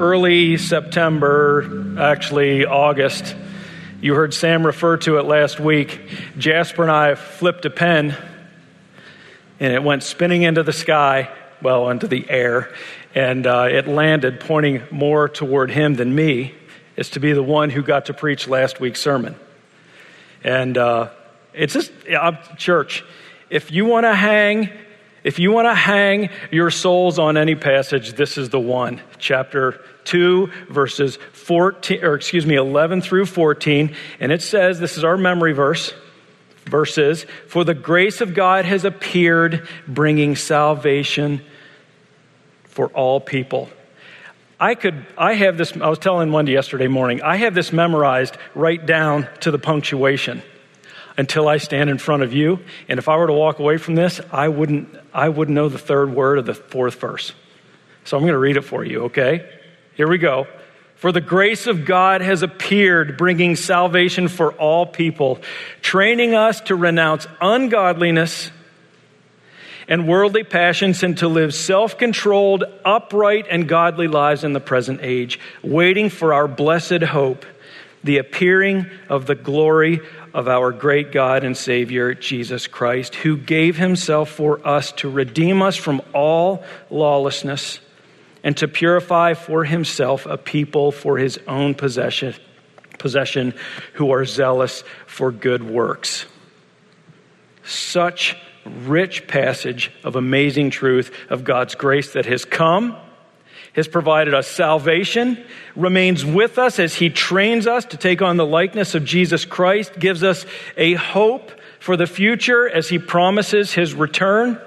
early September, actually August, you heard Sam refer to it last week. Jasper and I flipped a pen and it went spinning into the sky, well, into the air, and uh, it landed pointing more toward him than me, as to be the one who got to preach last week's sermon. And uh, it's just, church, if you want to hang, if you want to hang your souls on any passage, this is the one. Chapter 2, verses 14, or excuse me, 11 through 14. And it says, this is our memory verse, verses, for the grace of God has appeared, bringing salvation for all people. I could, I have this, I was telling Wendy yesterday morning, I have this memorized right down to the punctuation until I stand in front of you. And if I were to walk away from this, I wouldn't, I wouldn't know the third word of the fourth verse. So I'm going to read it for you, okay? Here we go. For the grace of God has appeared, bringing salvation for all people, training us to renounce ungodliness and worldly passions and to live self controlled, upright, and godly lives in the present age, waiting for our blessed hope, the appearing of the glory of our great God and Savior, Jesus Christ, who gave himself for us to redeem us from all lawlessness and to purify for himself a people for his own possession, possession who are zealous for good works. Such rich passage of amazing truth of God's grace that has come has provided us salvation, remains with us as He trains us to take on the likeness of Jesus Christ, gives us a hope for the future as He promises His return.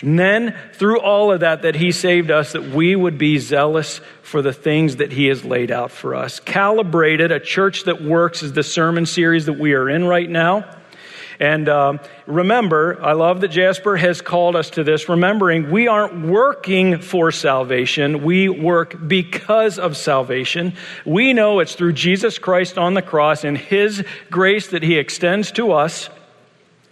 And then, through all of that, that He saved us, that we would be zealous for the things that He has laid out for us. Calibrated, a church that works, is the sermon series that we are in right now. And um, remember, I love that Jasper has called us to this, remembering we aren't working for salvation. We work because of salvation. We know it's through Jesus Christ on the cross and His grace that He extends to us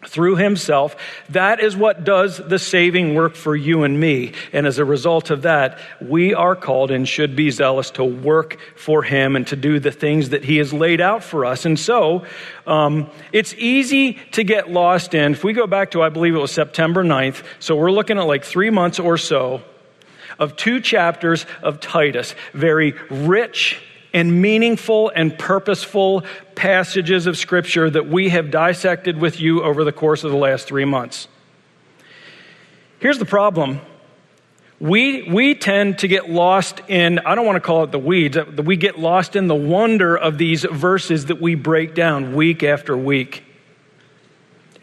through himself. That is what does the saving work for you and me. And as a result of that, we are called and should be zealous to work for him and to do the things that he has laid out for us. And so, um, it's easy to get lost in. If we go back to, I believe it was September 9th, so we're looking at like three months or so of two chapters of Titus, very rich and meaningful and purposeful passages of Scripture that we have dissected with you over the course of the last three months. Here's the problem. We, we tend to get lost in, I don't want to call it the weeds, uh, we get lost in the wonder of these verses that we break down week after week,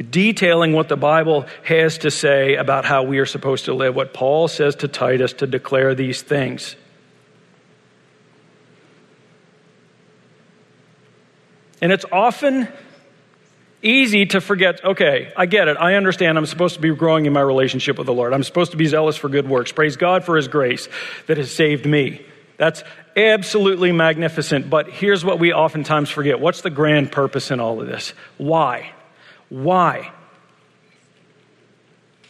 detailing what the Bible has to say about how we are supposed to live, what Paul says to Titus to declare these things. And it's often easy to forget, okay, I get it. I understand I'm supposed to be growing in my relationship with the Lord. I'm supposed to be zealous for good works. Praise God for His grace that has saved me. That's absolutely magnificent. But here's what we oftentimes forget what's the grand purpose in all of this? Why? Why?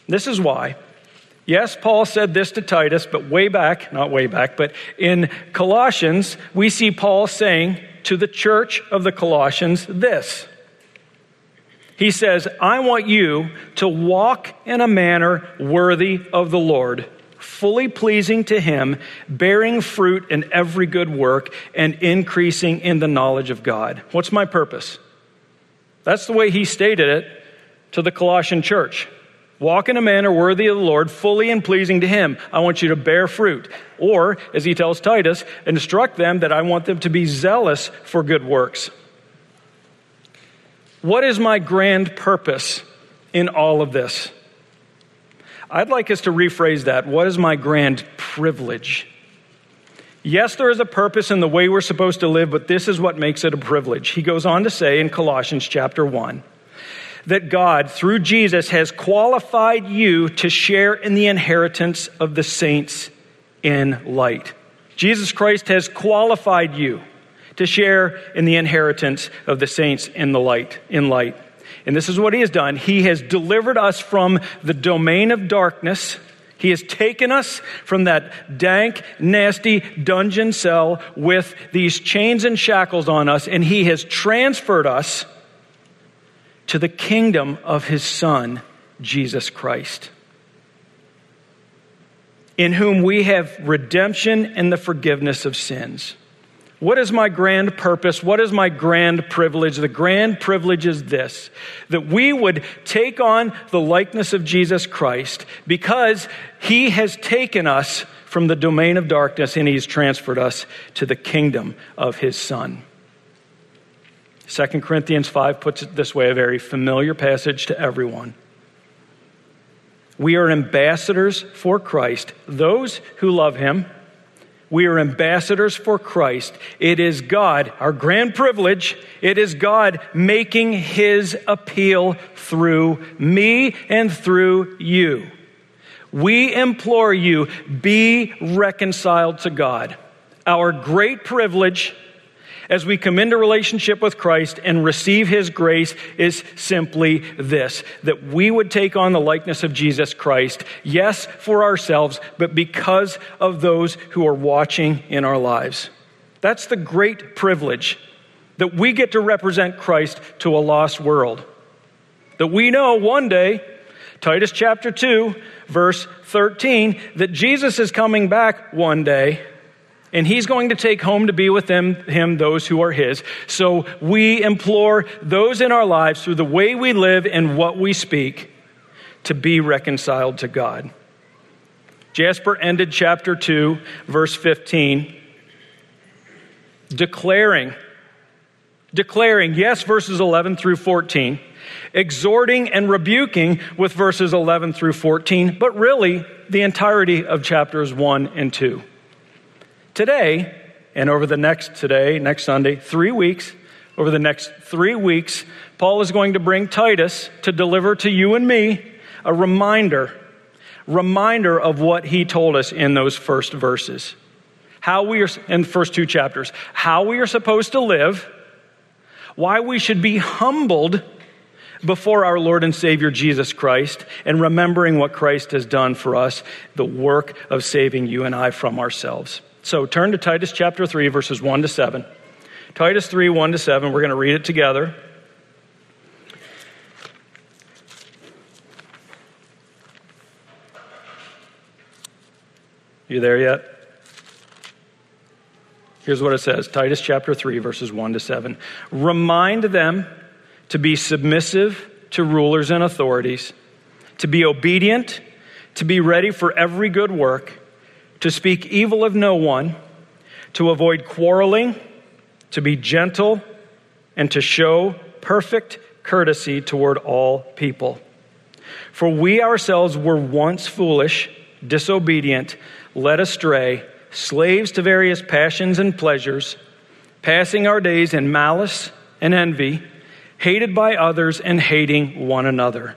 This is why. Yes, Paul said this to Titus, but way back, not way back, but in Colossians, we see Paul saying, to the church of the Colossians this. He says, I want you to walk in a manner worthy of the Lord, fully pleasing to Him, bearing fruit in every good work, and increasing in the knowledge of God. What's my purpose? That's the way he stated it to the Colossian church. Walk in a manner worthy of the Lord, fully and pleasing to Him. I want you to bear fruit. Or, as he tells Titus, instruct them that I want them to be zealous for good works. What is my grand purpose in all of this? I'd like us to rephrase that. What is my grand privilege? Yes, there is a purpose in the way we're supposed to live, but this is what makes it a privilege. He goes on to say in Colossians chapter 1 that God, through Jesus, has qualified you to share in the inheritance of the saints in light. Jesus Christ has qualified you to share in the inheritance of the saints in the light, in light. And this is what he has done. He has delivered us from the domain of darkness He has taken us from that dank, nasty dungeon cell with these chains and shackles on us, and He has transferred us to the kingdom of His Son, Jesus Christ, in whom we have redemption and the forgiveness of sins. What is my grand purpose? What is my grand privilege? The grand privilege is this that we would take on the likeness of Jesus Christ because he has taken us from the domain of darkness and he's transferred us to the kingdom of his Son. 2 Corinthians 5 puts it this way a very familiar passage to everyone. We are ambassadors for Christ, those who love him we are ambassadors for Christ. It is God, our grand privilege, it is God making his appeal through me and through you. We implore you, be reconciled to God. Our great privilege as we come into relationship with Christ and receive His grace is simply this that we would take on the likeness of Jesus Christ, yes, for ourselves, but because of those who are watching in our lives. That's the great privilege that we get to represent Christ to a lost world. That we know one day, Titus chapter 2, verse 13, that Jesus is coming back one day and he's going to take home to be with them, him those who are his. So we implore those in our lives through the way we live and what we speak to be reconciled to God. Jasper ended chapter 2, verse 15, declaring, declaring, yes, verses 11 through 14, exhorting and rebuking with verses 11 through 14, but really the entirety of chapters 1 and 2. Today, and over the next today, next Sunday, three weeks, over the next three weeks, Paul is going to bring Titus to deliver to you and me a reminder, reminder of what he told us in those first verses. How we are, in the first two chapters, how we are supposed to live, why we should be humbled before our Lord and Savior Jesus Christ, and remembering what Christ has done for us, the work of saving you and I from ourselves. So turn to Titus chapter 3, verses 1 to 7. Titus 3, 1 to 7. We're going to read it together. You there yet? Here's what it says Titus chapter 3, verses 1 to 7. Remind them to be submissive to rulers and authorities, to be obedient, to be ready for every good work to speak evil of no one, to avoid quarreling, to be gentle, and to show perfect courtesy toward all people. For we ourselves were once foolish, disobedient, led astray, slaves to various passions and pleasures, passing our days in malice and envy, hated by others and hating one another.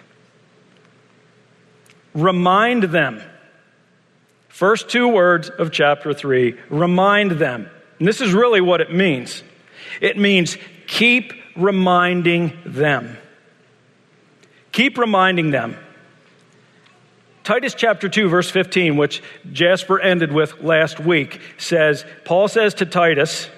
Remind them. First two words of chapter 3 remind them. And this is really what it means it means keep reminding them. Keep reminding them. Titus chapter 2, verse 15, which Jasper ended with last week, says, Paul says to Titus,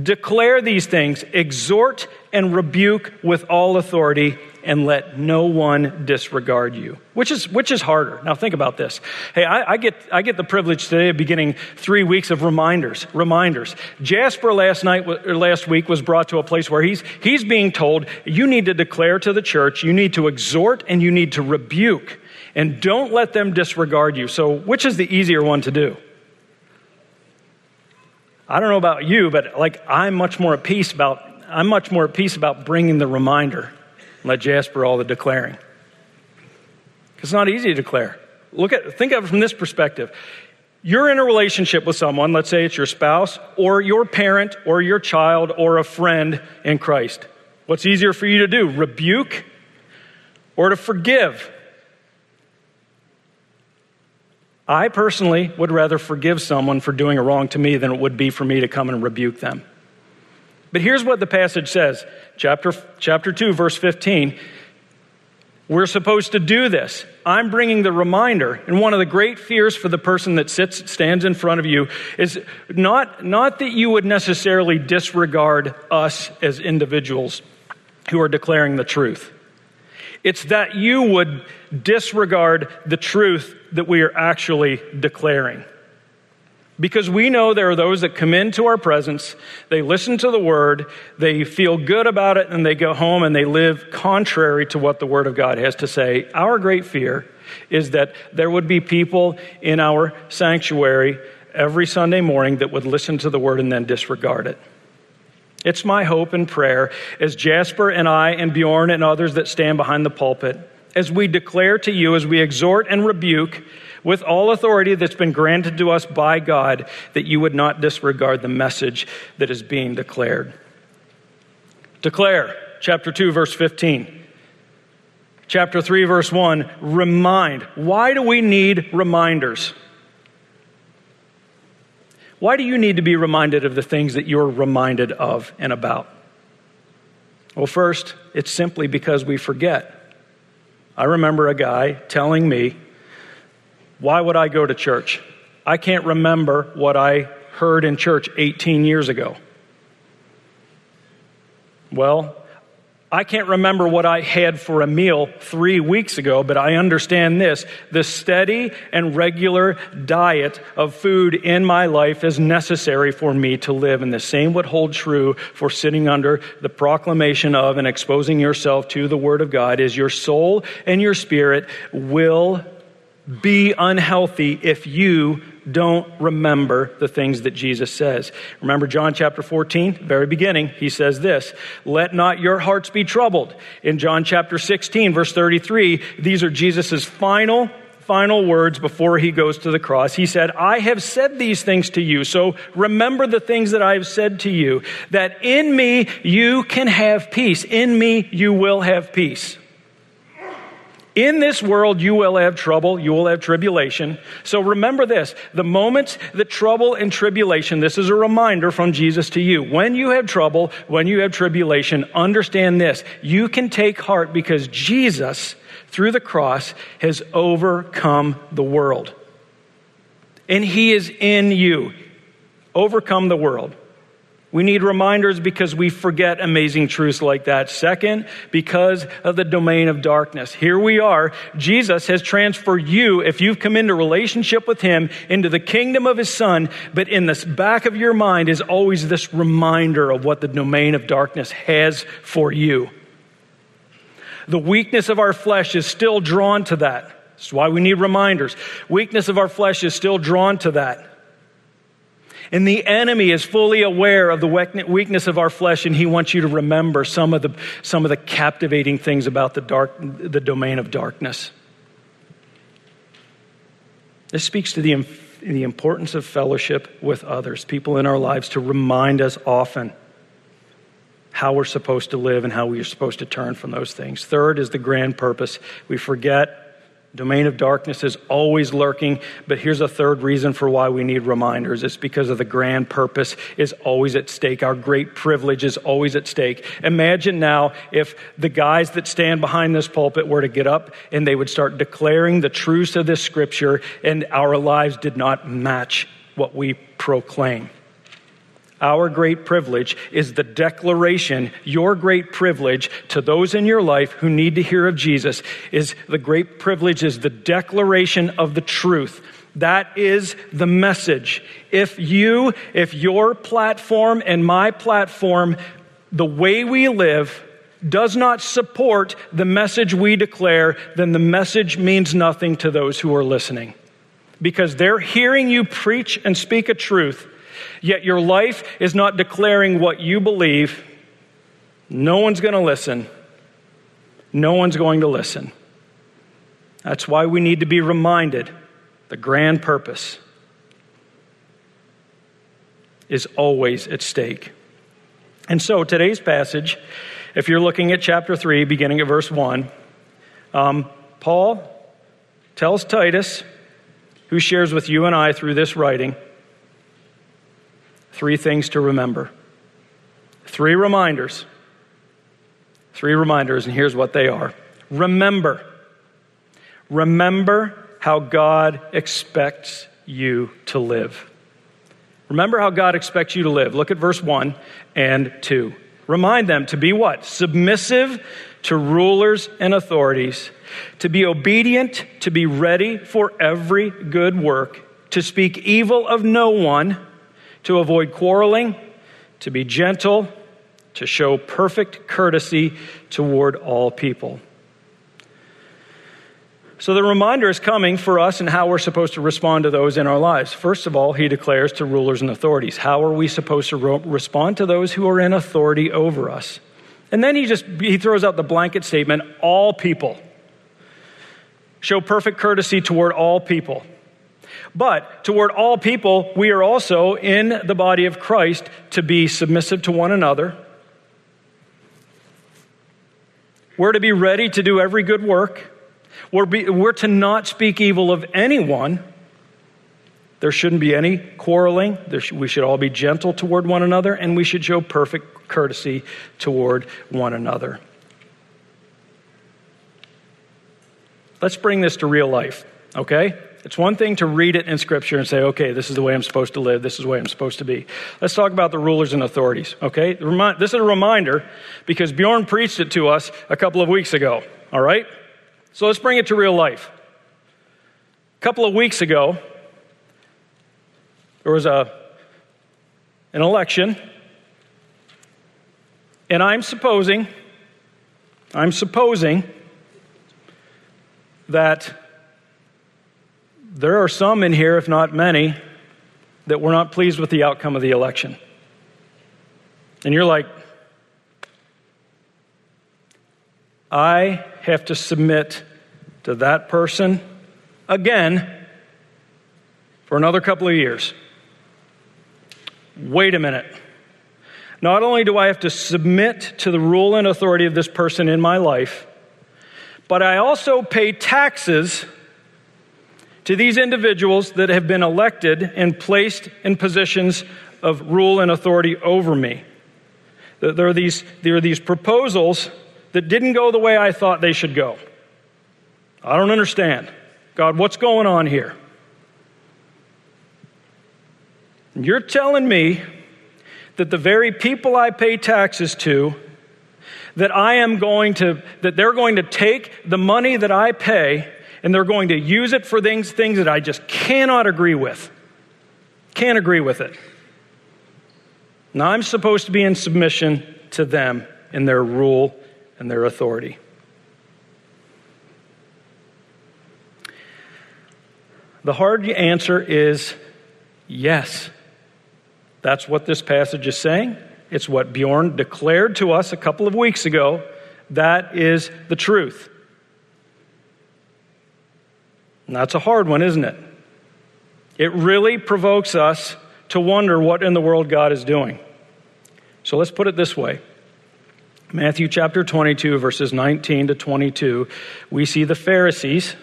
declare these things, exhort and rebuke with all authority and let no one disregard you. Which is, which is harder? Now think about this. Hey, I, I, get, I get the privilege today of beginning three weeks of reminders, reminders. Jasper last night, or last week was brought to a place where he's, he's being told, you need to declare to the church, you need to exhort and you need to rebuke and don't let them disregard you. So which is the easier one to do? I don't know about you, but like I'm much more at peace about I'm much more at peace about bringing the reminder let Jasper all the declaring. It's not easy to declare. Look at, think of it from this perspective. You're in a relationship with someone, let's say it's your spouse, or your parent, or your child, or a friend in Christ. What's easier for you to do? Rebuke or to forgive? I personally would rather forgive someone for doing a wrong to me than it would be for me to come and rebuke them. But here's what the passage says chapter, chapter 2, verse 15. We're supposed to do this. I'm bringing the reminder, and one of the great fears for the person that sits, stands in front of you is not, not that you would necessarily disregard us as individuals who are declaring the truth. It's that you would disregard the truth that we are actually declaring. Because we know there are those that come into our presence, they listen to the word, they feel good about it, and they go home and they live contrary to what the word of God has to say. Our great fear is that there would be people in our sanctuary every Sunday morning that would listen to the word and then disregard it. It's my hope and prayer as Jasper and I and Bjorn and others that stand behind the pulpit, as we declare to you, as we exhort and rebuke, with all authority that's been granted to us by God, that you would not disregard the message that is being declared. Declare, chapter 2, verse 15. Chapter 3, verse 1, remind. Why do we need reminders? Why do you need to be reminded of the things that you're reminded of and about? Well, first, it's simply because we forget. I remember a guy telling me why would I go to church? I can't remember what I heard in church 18 years ago. Well, I can't remember what I had for a meal three weeks ago, but I understand this. The steady and regular diet of food in my life is necessary for me to live. And the same would hold true for sitting under the proclamation of and exposing yourself to the Word of God, is your soul and your spirit will be unhealthy if you don't remember the things that Jesus says. Remember John chapter 14, very beginning, he says this, let not your hearts be troubled. In John chapter 16, verse 33, these are Jesus' final final words before he goes to the cross. He said, I have said these things to you, so remember the things that I have said to you, that in me you can have peace. In me you will have peace. In this world, you will have trouble, you will have tribulation. So remember this the moments that trouble and tribulation, this is a reminder from Jesus to you. When you have trouble, when you have tribulation, understand this. You can take heart because Jesus, through the cross, has overcome the world. And He is in you. Overcome the world. We need reminders because we forget amazing truths like that. Second, because of the domain of darkness. Here we are. Jesus has transferred you, if you've come into relationship with Him, into the kingdom of His Son. But in the back of your mind is always this reminder of what the domain of darkness has for you. The weakness of our flesh is still drawn to that. That's why we need reminders. Weakness of our flesh is still drawn to that. And the enemy is fully aware of the weakness of our flesh, and he wants you to remember some of the, some of the captivating things about the, dark, the domain of darkness. This speaks to the, the importance of fellowship with others, people in our lives, to remind us often how we're supposed to live and how we are supposed to turn from those things. Third is the grand purpose. We forget Domain of darkness is always lurking, but here's a third reason for why we need reminders. It's because of the grand purpose is always at stake. Our great privilege is always at stake. Imagine now if the guys that stand behind this pulpit were to get up and they would start declaring the truths of this scripture and our lives did not match what we proclaim. Our great privilege is the declaration, your great privilege to those in your life who need to hear of Jesus is the great privilege is the declaration of the truth. That is the message. If you, if your platform and my platform, the way we live, does not support the message we declare, then the message means nothing to those who are listening. Because they're hearing you preach and speak a truth yet your life is not declaring what you believe, no one's going to listen. No one's going to listen. That's why we need to be reminded the grand purpose is always at stake. And so today's passage, if you're looking at chapter 3, beginning at verse 1, um, Paul tells Titus, who shares with you and I through this writing, three things to remember. Three reminders. Three reminders, and here's what they are. Remember. Remember how God expects you to live. Remember how God expects you to live. Look at verse 1 and 2. Remind them to be what? Submissive to rulers and authorities, to be obedient, to be ready for every good work, to speak evil of no one, to avoid quarreling, to be gentle, to show perfect courtesy toward all people. So the reminder is coming for us and how we're supposed to respond to those in our lives. First of all, he declares to rulers and authorities. How are we supposed to ro- respond to those who are in authority over us? And then he just he throws out the blanket statement, all people. Show perfect courtesy toward all people. But toward all people, we are also in the body of Christ to be submissive to one another. We're to be ready to do every good work. We're, be, we're to not speak evil of anyone. There shouldn't be any quarreling. Sh- we should all be gentle toward one another, and we should show perfect courtesy toward one another. Let's bring this to real life, okay? It's one thing to read it in Scripture and say, okay, this is the way I'm supposed to live, this is the way I'm supposed to be. Let's talk about the rulers and authorities, okay? This is a reminder because Bjorn preached it to us a couple of weeks ago, all right? So let's bring it to real life. A couple of weeks ago, there was a, an election, and I'm supposing, I'm supposing that there are some in here, if not many, that were not pleased with the outcome of the election. And you're like, I have to submit to that person again for another couple of years. Wait a minute. Not only do I have to submit to the rule and authority of this person in my life, but I also pay taxes to these individuals that have been elected and placed in positions of rule and authority over me. There are these, there are these proposals that didn't go the way I thought they should go. I don't understand. God, what's going on here? You're telling me that the very people I pay taxes to, that I am going to, that they're going to take the money that I pay and they're going to use it for things, things that I just cannot agree with. Can't agree with it. Now I'm supposed to be in submission to them in their rule and their authority. The hard answer is yes. That's what this passage is saying. It's what Bjorn declared to us a couple of weeks ago. That is the truth. And that's a hard one, isn't it? It really provokes us to wonder what in the world God is doing. So let's put it this way Matthew chapter 22, verses 19 to 22, we see the Pharisees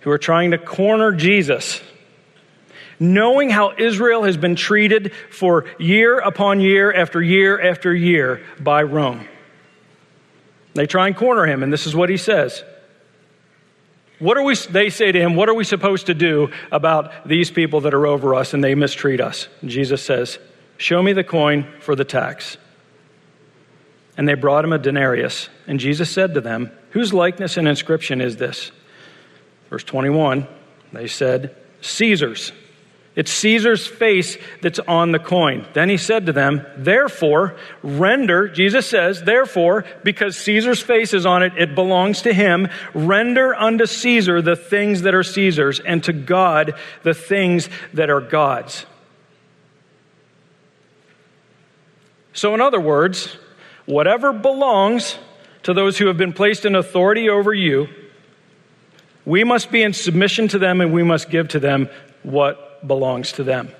who are trying to corner Jesus. Knowing how Israel has been treated for year upon year after year after year by Rome. They try and corner him, and this is what he says. What are we, they say to him, what are we supposed to do about these people that are over us and they mistreat us? Jesus says, Show me the coin for the tax. And they brought him a denarius. And Jesus said to them, Whose likeness and inscription is this? Verse 21, they said, Caesar's. It's Caesar's face that's on the coin. Then he said to them, Therefore, render, Jesus says, Therefore, because Caesar's face is on it, it belongs to him. Render unto Caesar the things that are Caesar's, and to God the things that are God's. So, in other words, whatever belongs to those who have been placed in authority over you, We must be in submission to them and we must give to them what belongs to them.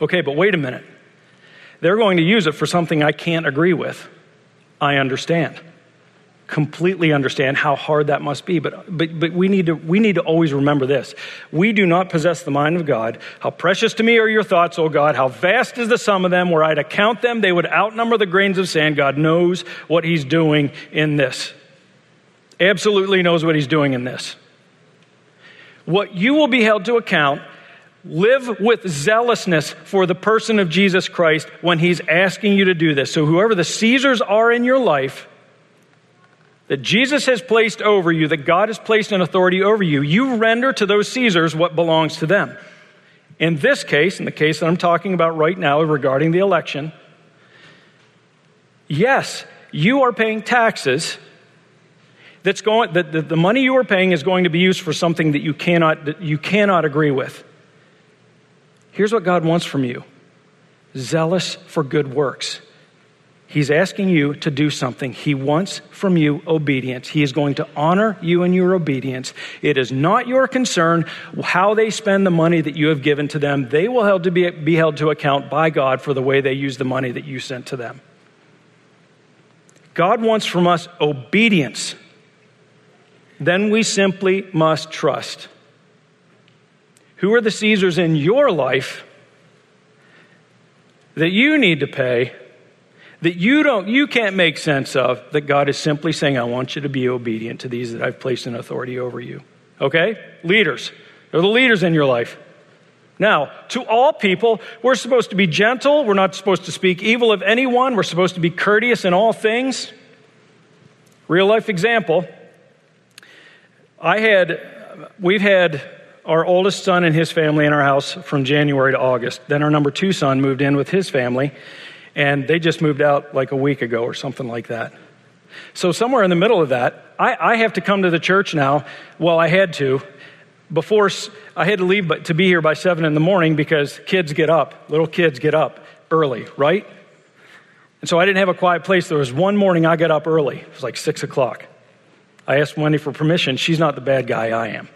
Okay, but wait a minute. They're going to use it for something I can't agree with. I understand. Completely understand how hard that must be. But, but, but we, need to, we need to always remember this. We do not possess the mind of God. How precious to me are your thoughts, O God. How vast is the sum of them. Were I to count them, they would outnumber the grains of sand. God knows what He's doing in this. Absolutely knows what He's doing in this. What you will be held to account Live with zealousness for the person of Jesus Christ when he's asking you to do this. So, whoever the Caesars are in your life, that Jesus has placed over you, that God has placed an authority over you, you render to those Caesars what belongs to them. In this case, in the case that I'm talking about right now regarding the election, yes, you are paying taxes. That's going, the, the, the money you are paying is going to be used for something that you cannot, that you cannot agree with. Here's what God wants from you zealous for good works. He's asking you to do something. He wants from you obedience. He is going to honor you in your obedience. It is not your concern how they spend the money that you have given to them. They will held to be, be held to account by God for the way they use the money that you sent to them. God wants from us obedience. Then we simply must trust. Who are the Caesars in your life that you need to pay that you don't you can't make sense of that God is simply saying I want you to be obedient to these that I've placed in authority over you. Okay? Leaders. They're the leaders in your life. Now, to all people, we're supposed to be gentle. We're not supposed to speak evil of anyone. We're supposed to be courteous in all things. Real life example. I had, we've had our oldest son and his family in our house from January to August. Then our number two son moved in with his family, and they just moved out like a week ago or something like that. So, somewhere in the middle of that, I, I have to come to the church now. Well, I had to. Before, I had to leave but to be here by 7 in the morning because kids get up, little kids get up early, right? And so I didn't have a quiet place. There was one morning I got up early. It was like 6 o'clock. I asked Wendy for permission. She's not the bad guy, I am.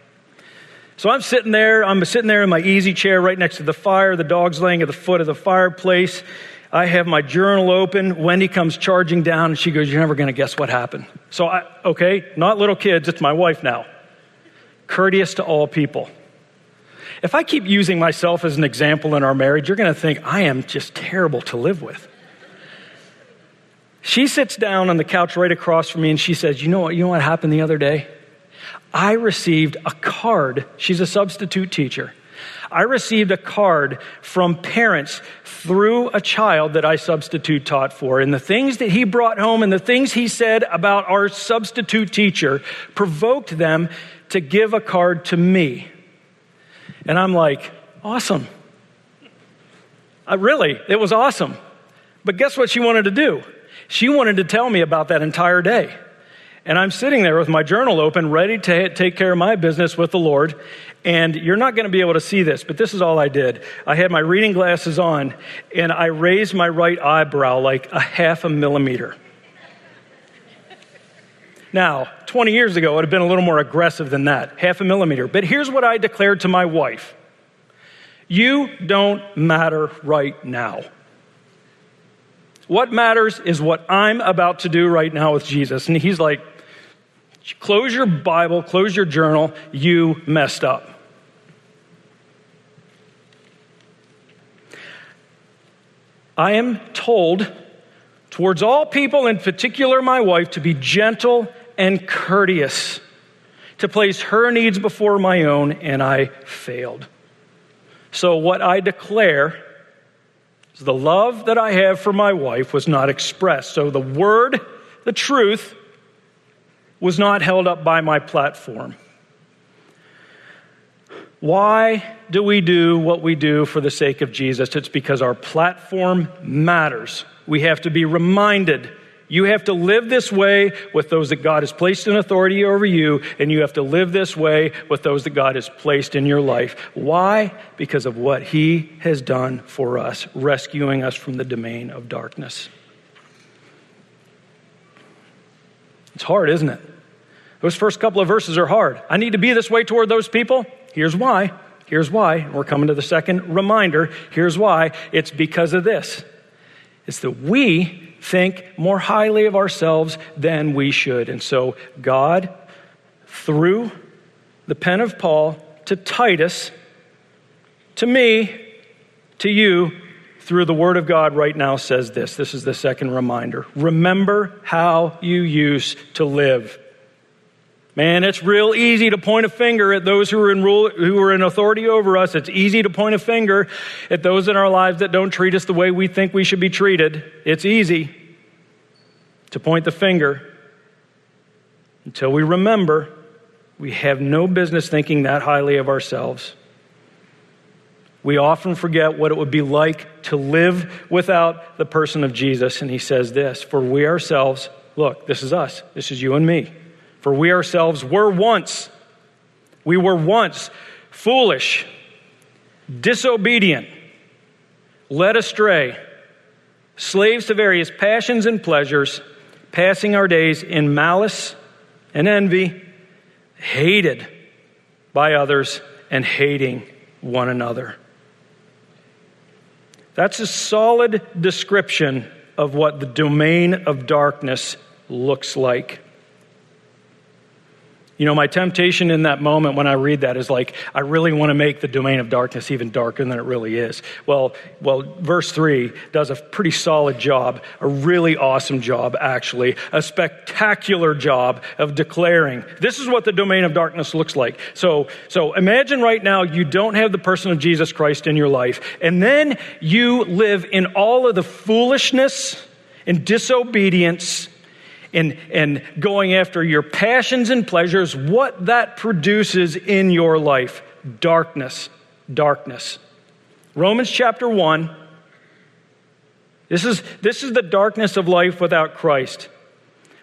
So I'm sitting there, I'm sitting there in my easy chair right next to the fire. The dog's laying at the foot of the fireplace. I have my journal open. Wendy comes charging down and she goes, You're never going to guess what happened. So, I, okay, not little kids, it's my wife now. Courteous to all people. If I keep using myself as an example in our marriage, you're going to think I am just terrible to live with. She sits down on the couch right across from me and she says, You know what, you know what happened the other day? I received a card. She's a substitute teacher. I received a card from parents through a child that I substitute taught for. And the things that he brought home and the things he said about our substitute teacher provoked them to give a card to me. And I'm like, awesome. Uh, really, it was awesome. But guess what she wanted to do? She wanted to tell me about that entire day. And I'm sitting there with my journal open, ready to take care of my business with the Lord. And you're not going to be able to see this, but this is all I did. I had my reading glasses on, and I raised my right eyebrow like a half a millimeter. Now, 20 years ago, it would have been a little more aggressive than that, half a millimeter. But here's what I declared to my wife You don't matter right now. What matters is what I'm about to do right now with Jesus. And he's like, Close your Bible, close your journal. You messed up. I am told towards all people, in particular my wife, to be gentle and courteous, to place her needs before my own, and I failed. So, what I declare the love that I have for my wife was not expressed. So, the word, the truth, was not held up by my platform. Why do we do what we do for the sake of Jesus? It's because our platform matters. We have to be reminded. You have to live this way with those that God has placed in authority over you, and you have to live this way with those that God has placed in your life. Why? Because of what He has done for us, rescuing us from the domain of darkness. It's hard, isn't it? Those first couple of verses are hard. I need to be this way toward those people. Here's why. Here's why. We're coming to the second reminder. Here's why. It's because of this. It's that we think more highly of ourselves than we should. And so God, through the pen of Paul to Titus, to me, to you, through the Word of God right now says this. This is the second reminder. Remember how you used to live. Man, it's real easy to point a finger at those who are in rule, who are in authority over us. It's easy to point a finger at those in our lives that don't treat us the way we think we should be treated. It's easy to point the finger until we remember we have no business thinking that highly of ourselves. We often forget what it would be like to live without the person of Jesus. And he says this For we ourselves, look, this is us, this is you and me. For we ourselves were once, we were once foolish, disobedient, led astray, slaves to various passions and pleasures, passing our days in malice and envy, hated by others, and hating one another. That's a solid description of what the domain of darkness looks like. You know, my temptation in that moment when I read that is like, I really want to make the domain of darkness even darker than it really is. Well, well, verse 3 does a pretty solid job, a really awesome job, actually, a spectacular job of declaring this is what the domain of darkness looks like. So, so imagine right now you don't have the person of Jesus Christ in your life, and then you live in all of the foolishness and disobedience and, and going after your passions and pleasures, what that produces in your life darkness, darkness. Romans chapter 1. This is, this is the darkness of life without Christ.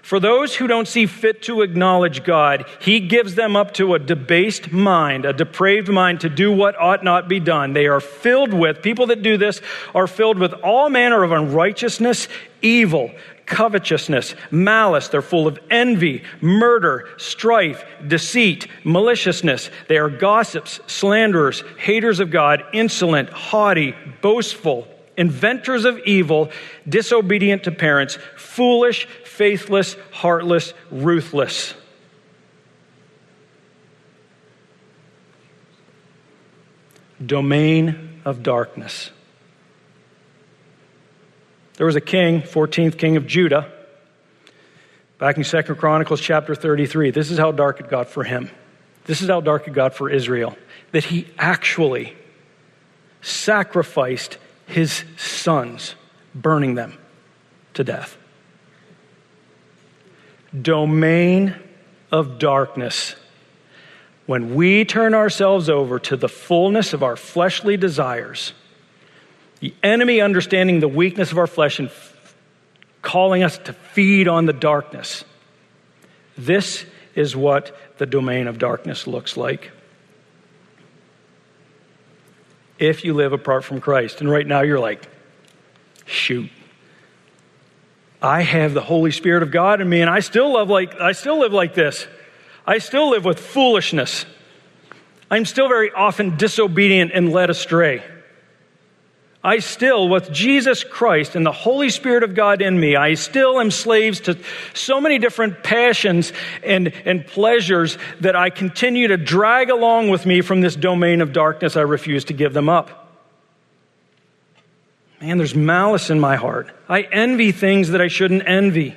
For those who don't see fit to acknowledge God, He gives them up to a debased mind, a depraved mind to do what ought not be done. They are filled with, people that do this are filled with all manner of unrighteousness, evil, covetousness, malice. They're full of envy, murder, strife, deceit, maliciousness. They are gossips, slanderers, haters of God, insolent, haughty, boastful, inventors of evil, disobedient to parents, foolish, faithless, heartless, ruthless. Domain of darkness. There was a king, 14th king of Judah, back in Second Chronicles chapter 33. This is how dark it got for him. This is how dark it got for Israel. That he actually sacrificed his sons, burning them to death. Domain of darkness. When we turn ourselves over to the fullness of our fleshly desires, the enemy understanding the weakness of our flesh and f- calling us to feed on the darkness. This is what the domain of darkness looks like. If you live apart from Christ, and right now you're like, shoot. I have the Holy Spirit of God in me, and I still love like I still live like this. I still live with foolishness. I'm still very often disobedient and led astray. I still, with Jesus Christ and the Holy Spirit of God in me, I still am slaves to so many different passions and, and pleasures that I continue to drag along with me from this domain of darkness. I refuse to give them up. Man, there's malice in my heart. I envy things that I shouldn't envy.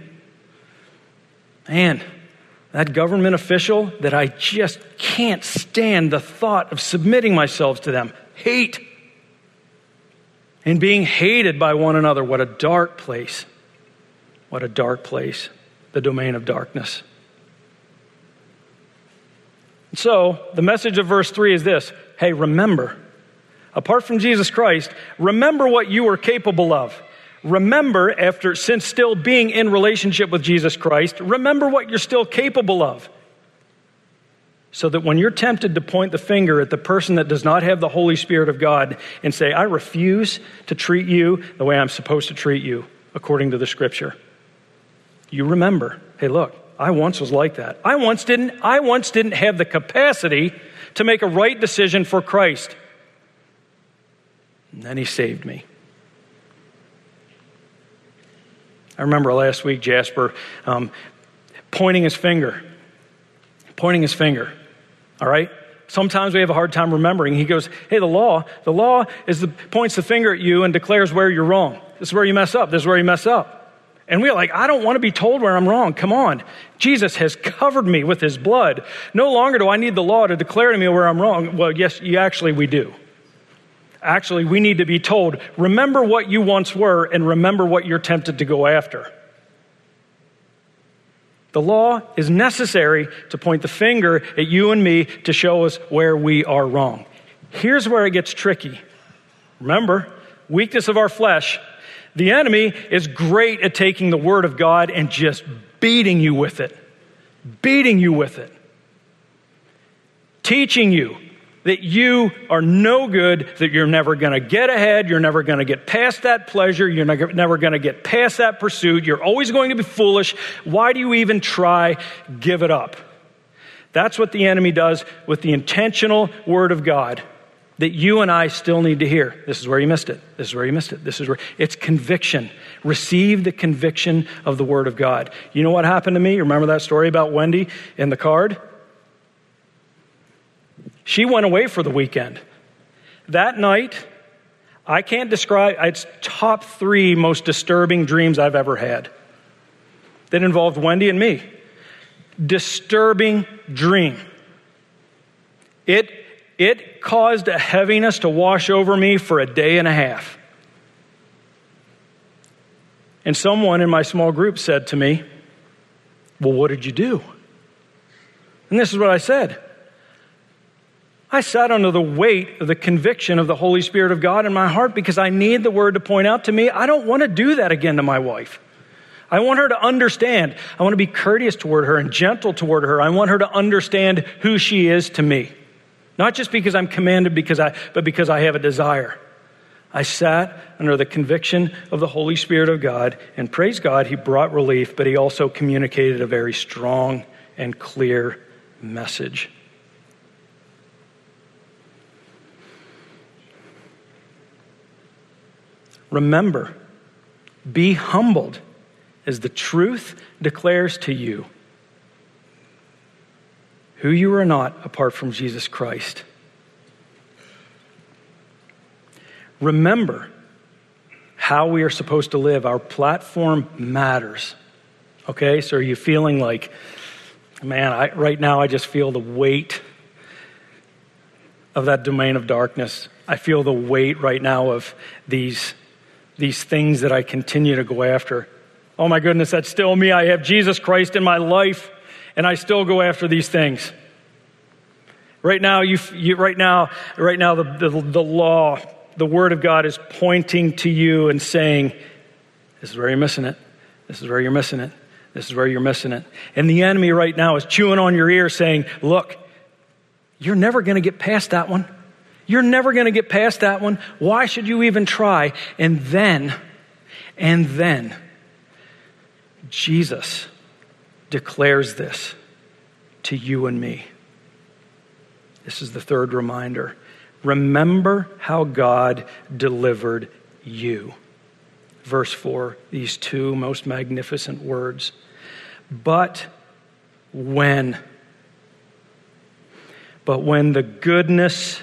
Man, that government official that I just can't stand the thought of submitting myself to them. Hate and being hated by one another. What a dark place. What a dark place, the domain of darkness. So, the message of verse 3 is this hey, remember, apart from Jesus Christ, remember what you are capable of. Remember, after, since still being in relationship with Jesus Christ, remember what you're still capable of so that when you're tempted to point the finger at the person that does not have the Holy Spirit of God and say, I refuse to treat you the way I'm supposed to treat you according to the scripture, you remember, hey, look, I once was like that. I once didn't, I once didn't have the capacity to make a right decision for Christ. And then he saved me. I remember last week Jasper um, pointing his finger, pointing his finger. All right? Sometimes we have a hard time remembering. He goes, Hey, the law, the law is the, points the finger at you and declares where you're wrong. This is where you mess up. This is where you mess up. And we're like, I don't want to be told where I'm wrong. Come on. Jesus has covered me with his blood. No longer do I need the law to declare to me where I'm wrong. Well, yes, you actually, we do. Actually, we need to be told, remember what you once were and remember what you're tempted to go after. The law is necessary to point the finger at you and me to show us where we are wrong. Here's where it gets tricky. Remember, weakness of our flesh. The enemy is great at taking the word of God and just beating you with it, beating you with it, teaching you that you are no good, that you're never going to get ahead, you're never going to get past that pleasure, you're never going to get past that pursuit, you're always going to be foolish. Why do you even try? Give it up. That's what the enemy does with the intentional word of God that you and I still need to hear. This is where you missed it. This is where you missed it. This is where it's conviction. Receive the conviction of the word of God. You know what happened to me? Remember that story about Wendy in the card? She went away for the weekend. That night, I can't describe, it's top three most disturbing dreams I've ever had that involved Wendy and me. Disturbing dream. It, it caused a heaviness to wash over me for a day and a half. And someone in my small group said to me, Well, what did you do? And this is what I said I sat under the weight of the conviction of the Holy Spirit of God in my heart because I need the word to point out to me. I don't want to do that again to my wife. I want her to understand. I want to be courteous toward her and gentle toward her. I want her to understand who she is to me. Not just because I'm commanded because I, but because I have a desire. I sat under the conviction of the Holy Spirit of God and praise God, He brought relief, but He also communicated a very strong and clear message. Remember, be humbled as the truth declares to you who you are not apart from Jesus Christ. Remember how we are supposed to live. Our platform matters. Okay, so are you feeling like, man, I, right now I just feel the weight of that domain of darkness. I feel the weight right now of these these things that I continue to go after. Oh my goodness, that's still me. I have Jesus Christ in my life, and I still go after these things. Right now, you, you right now, right now, the, the, the law, the Word of God is pointing to you and saying, "This is where you're missing it. This is where you're missing it. This is where you're missing it." And the enemy right now is chewing on your ear, saying, "Look, you're never going to get past that one." You're never going to get past that one. Why should you even try? And then, and then, Jesus declares this to you and me. This is the third reminder. Remember how God delivered you. Verse 4, these two most magnificent words. But when, but when the goodness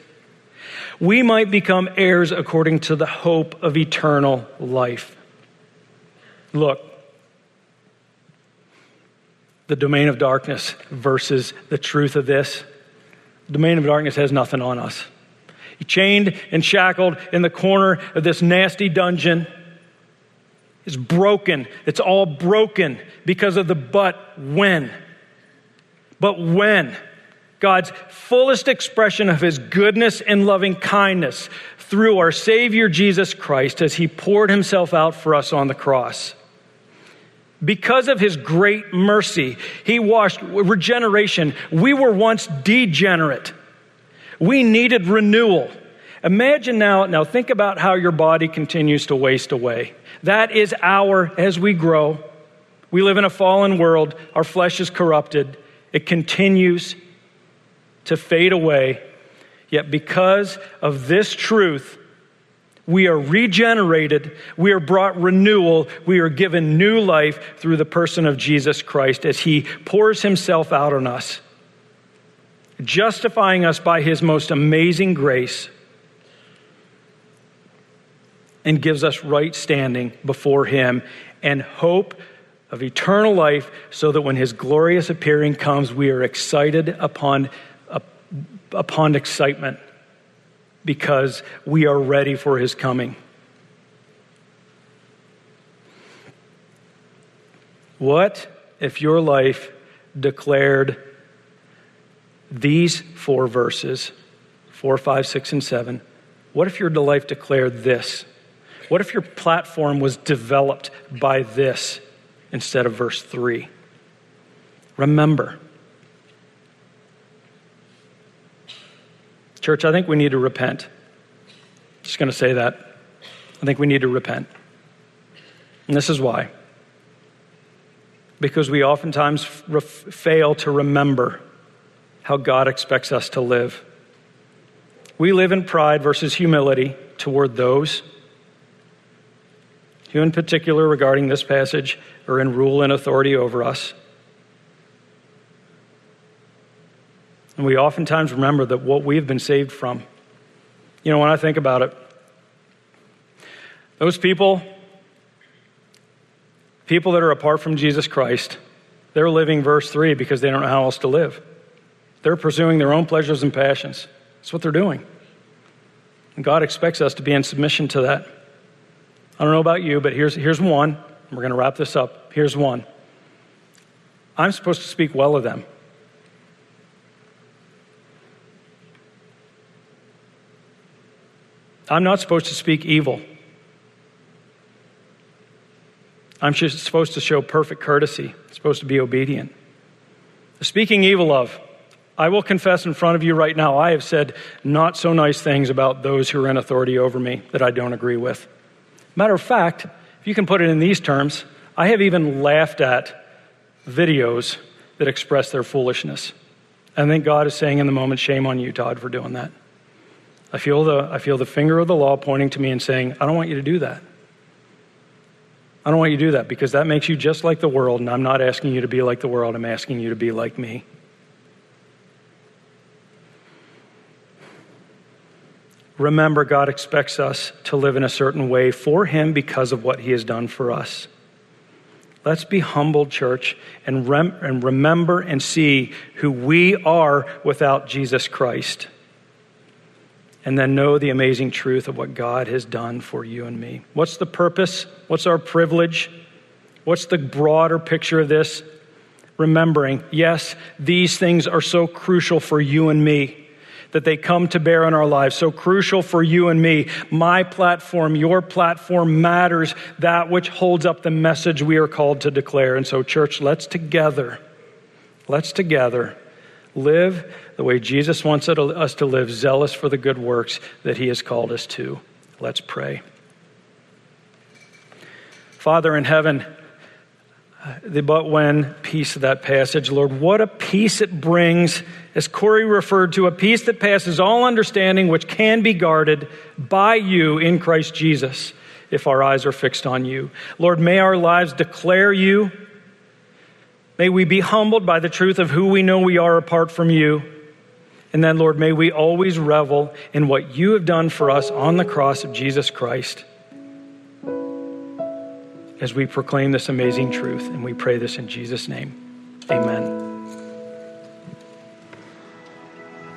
we might become heirs according to the hope of eternal life. Look, the domain of darkness versus the truth of this. The domain of darkness has nothing on us. Chained and shackled in the corner of this nasty dungeon is broken. It's all broken because of the but when. But when God's fullest expression of his goodness and loving kindness through our Savior Jesus Christ as he poured himself out for us on the cross. Because of his great mercy, he washed regeneration. We were once degenerate. We needed renewal. Imagine now, now think about how your body continues to waste away. That is our, as we grow. We live in a fallen world. Our flesh is corrupted. It continues to fade away. Yet, because of this truth, we are regenerated, we are brought renewal, we are given new life through the person of Jesus Christ as he pours himself out on us, justifying us by his most amazing grace, and gives us right standing before him and hope of eternal life so that when his glorious appearing comes, we are excited upon upon excitement because we are ready for his coming. What if your life declared these four verses, four, five, six, and seven? What if your life declared this? What if your platform was developed by this instead of verse three? Remember, Church, I think we need to repent. Just going to say that. I think we need to repent. And this is why. Because we oftentimes f- fail to remember how God expects us to live. We live in pride versus humility toward those who, in particular, regarding this passage, are in rule and authority over us. And we oftentimes remember that what we've been saved from. You know, when I think about it, those people, people that are apart from Jesus Christ, they're living verse 3 because they don't know how else to live. They're pursuing their own pleasures and passions. That's what they're doing. And God expects us to be in submission to that. I don't know about you, but here's, here's one. We're going to wrap this up. Here's one. I'm supposed to speak well of them. I'm not supposed to speak evil. I'm supposed to show perfect courtesy, I'm supposed to be obedient. Speaking evil of, I will confess in front of you right now, I have said not so nice things about those who are in authority over me that I don't agree with. Matter of fact, if you can put it in these terms, I have even laughed at videos that express their foolishness. I think God is saying in the moment, shame on you, Todd, for doing that. I feel, the, I feel the finger of the law pointing to me and saying, I don't want you to do that. I don't want you to do that because that makes you just like the world, and I'm not asking you to be like the world, I'm asking you to be like me. Remember, God expects us to live in a certain way for Him because of what He has done for us. Let's be humble, church, and, rem- and remember and see who we are without Jesus Christ and then know the amazing truth of what God has done for you and me. What's the purpose? What's our privilege? What's the broader picture of this? Remembering, yes, these things are so crucial for you and me that they come to bear in our lives. So crucial for you and me. My platform, your platform matters, that which holds up the message we are called to declare. And so, church, let's together, let's together live the way Jesus wants us to live, zealous for the good works that he has called us to. Let's pray. Father in heaven, uh, the but when piece of that passage, Lord, what a peace it brings, as Corey referred to, a peace that passes all understanding, which can be guarded by you in Christ Jesus if our eyes are fixed on you. Lord, may our lives declare you. May we be humbled by the truth of who we know we are apart from you. And then, Lord, may we always revel in what you have done for us on the cross of Jesus Christ as we proclaim this amazing truth. And we pray this in Jesus' name. Amen.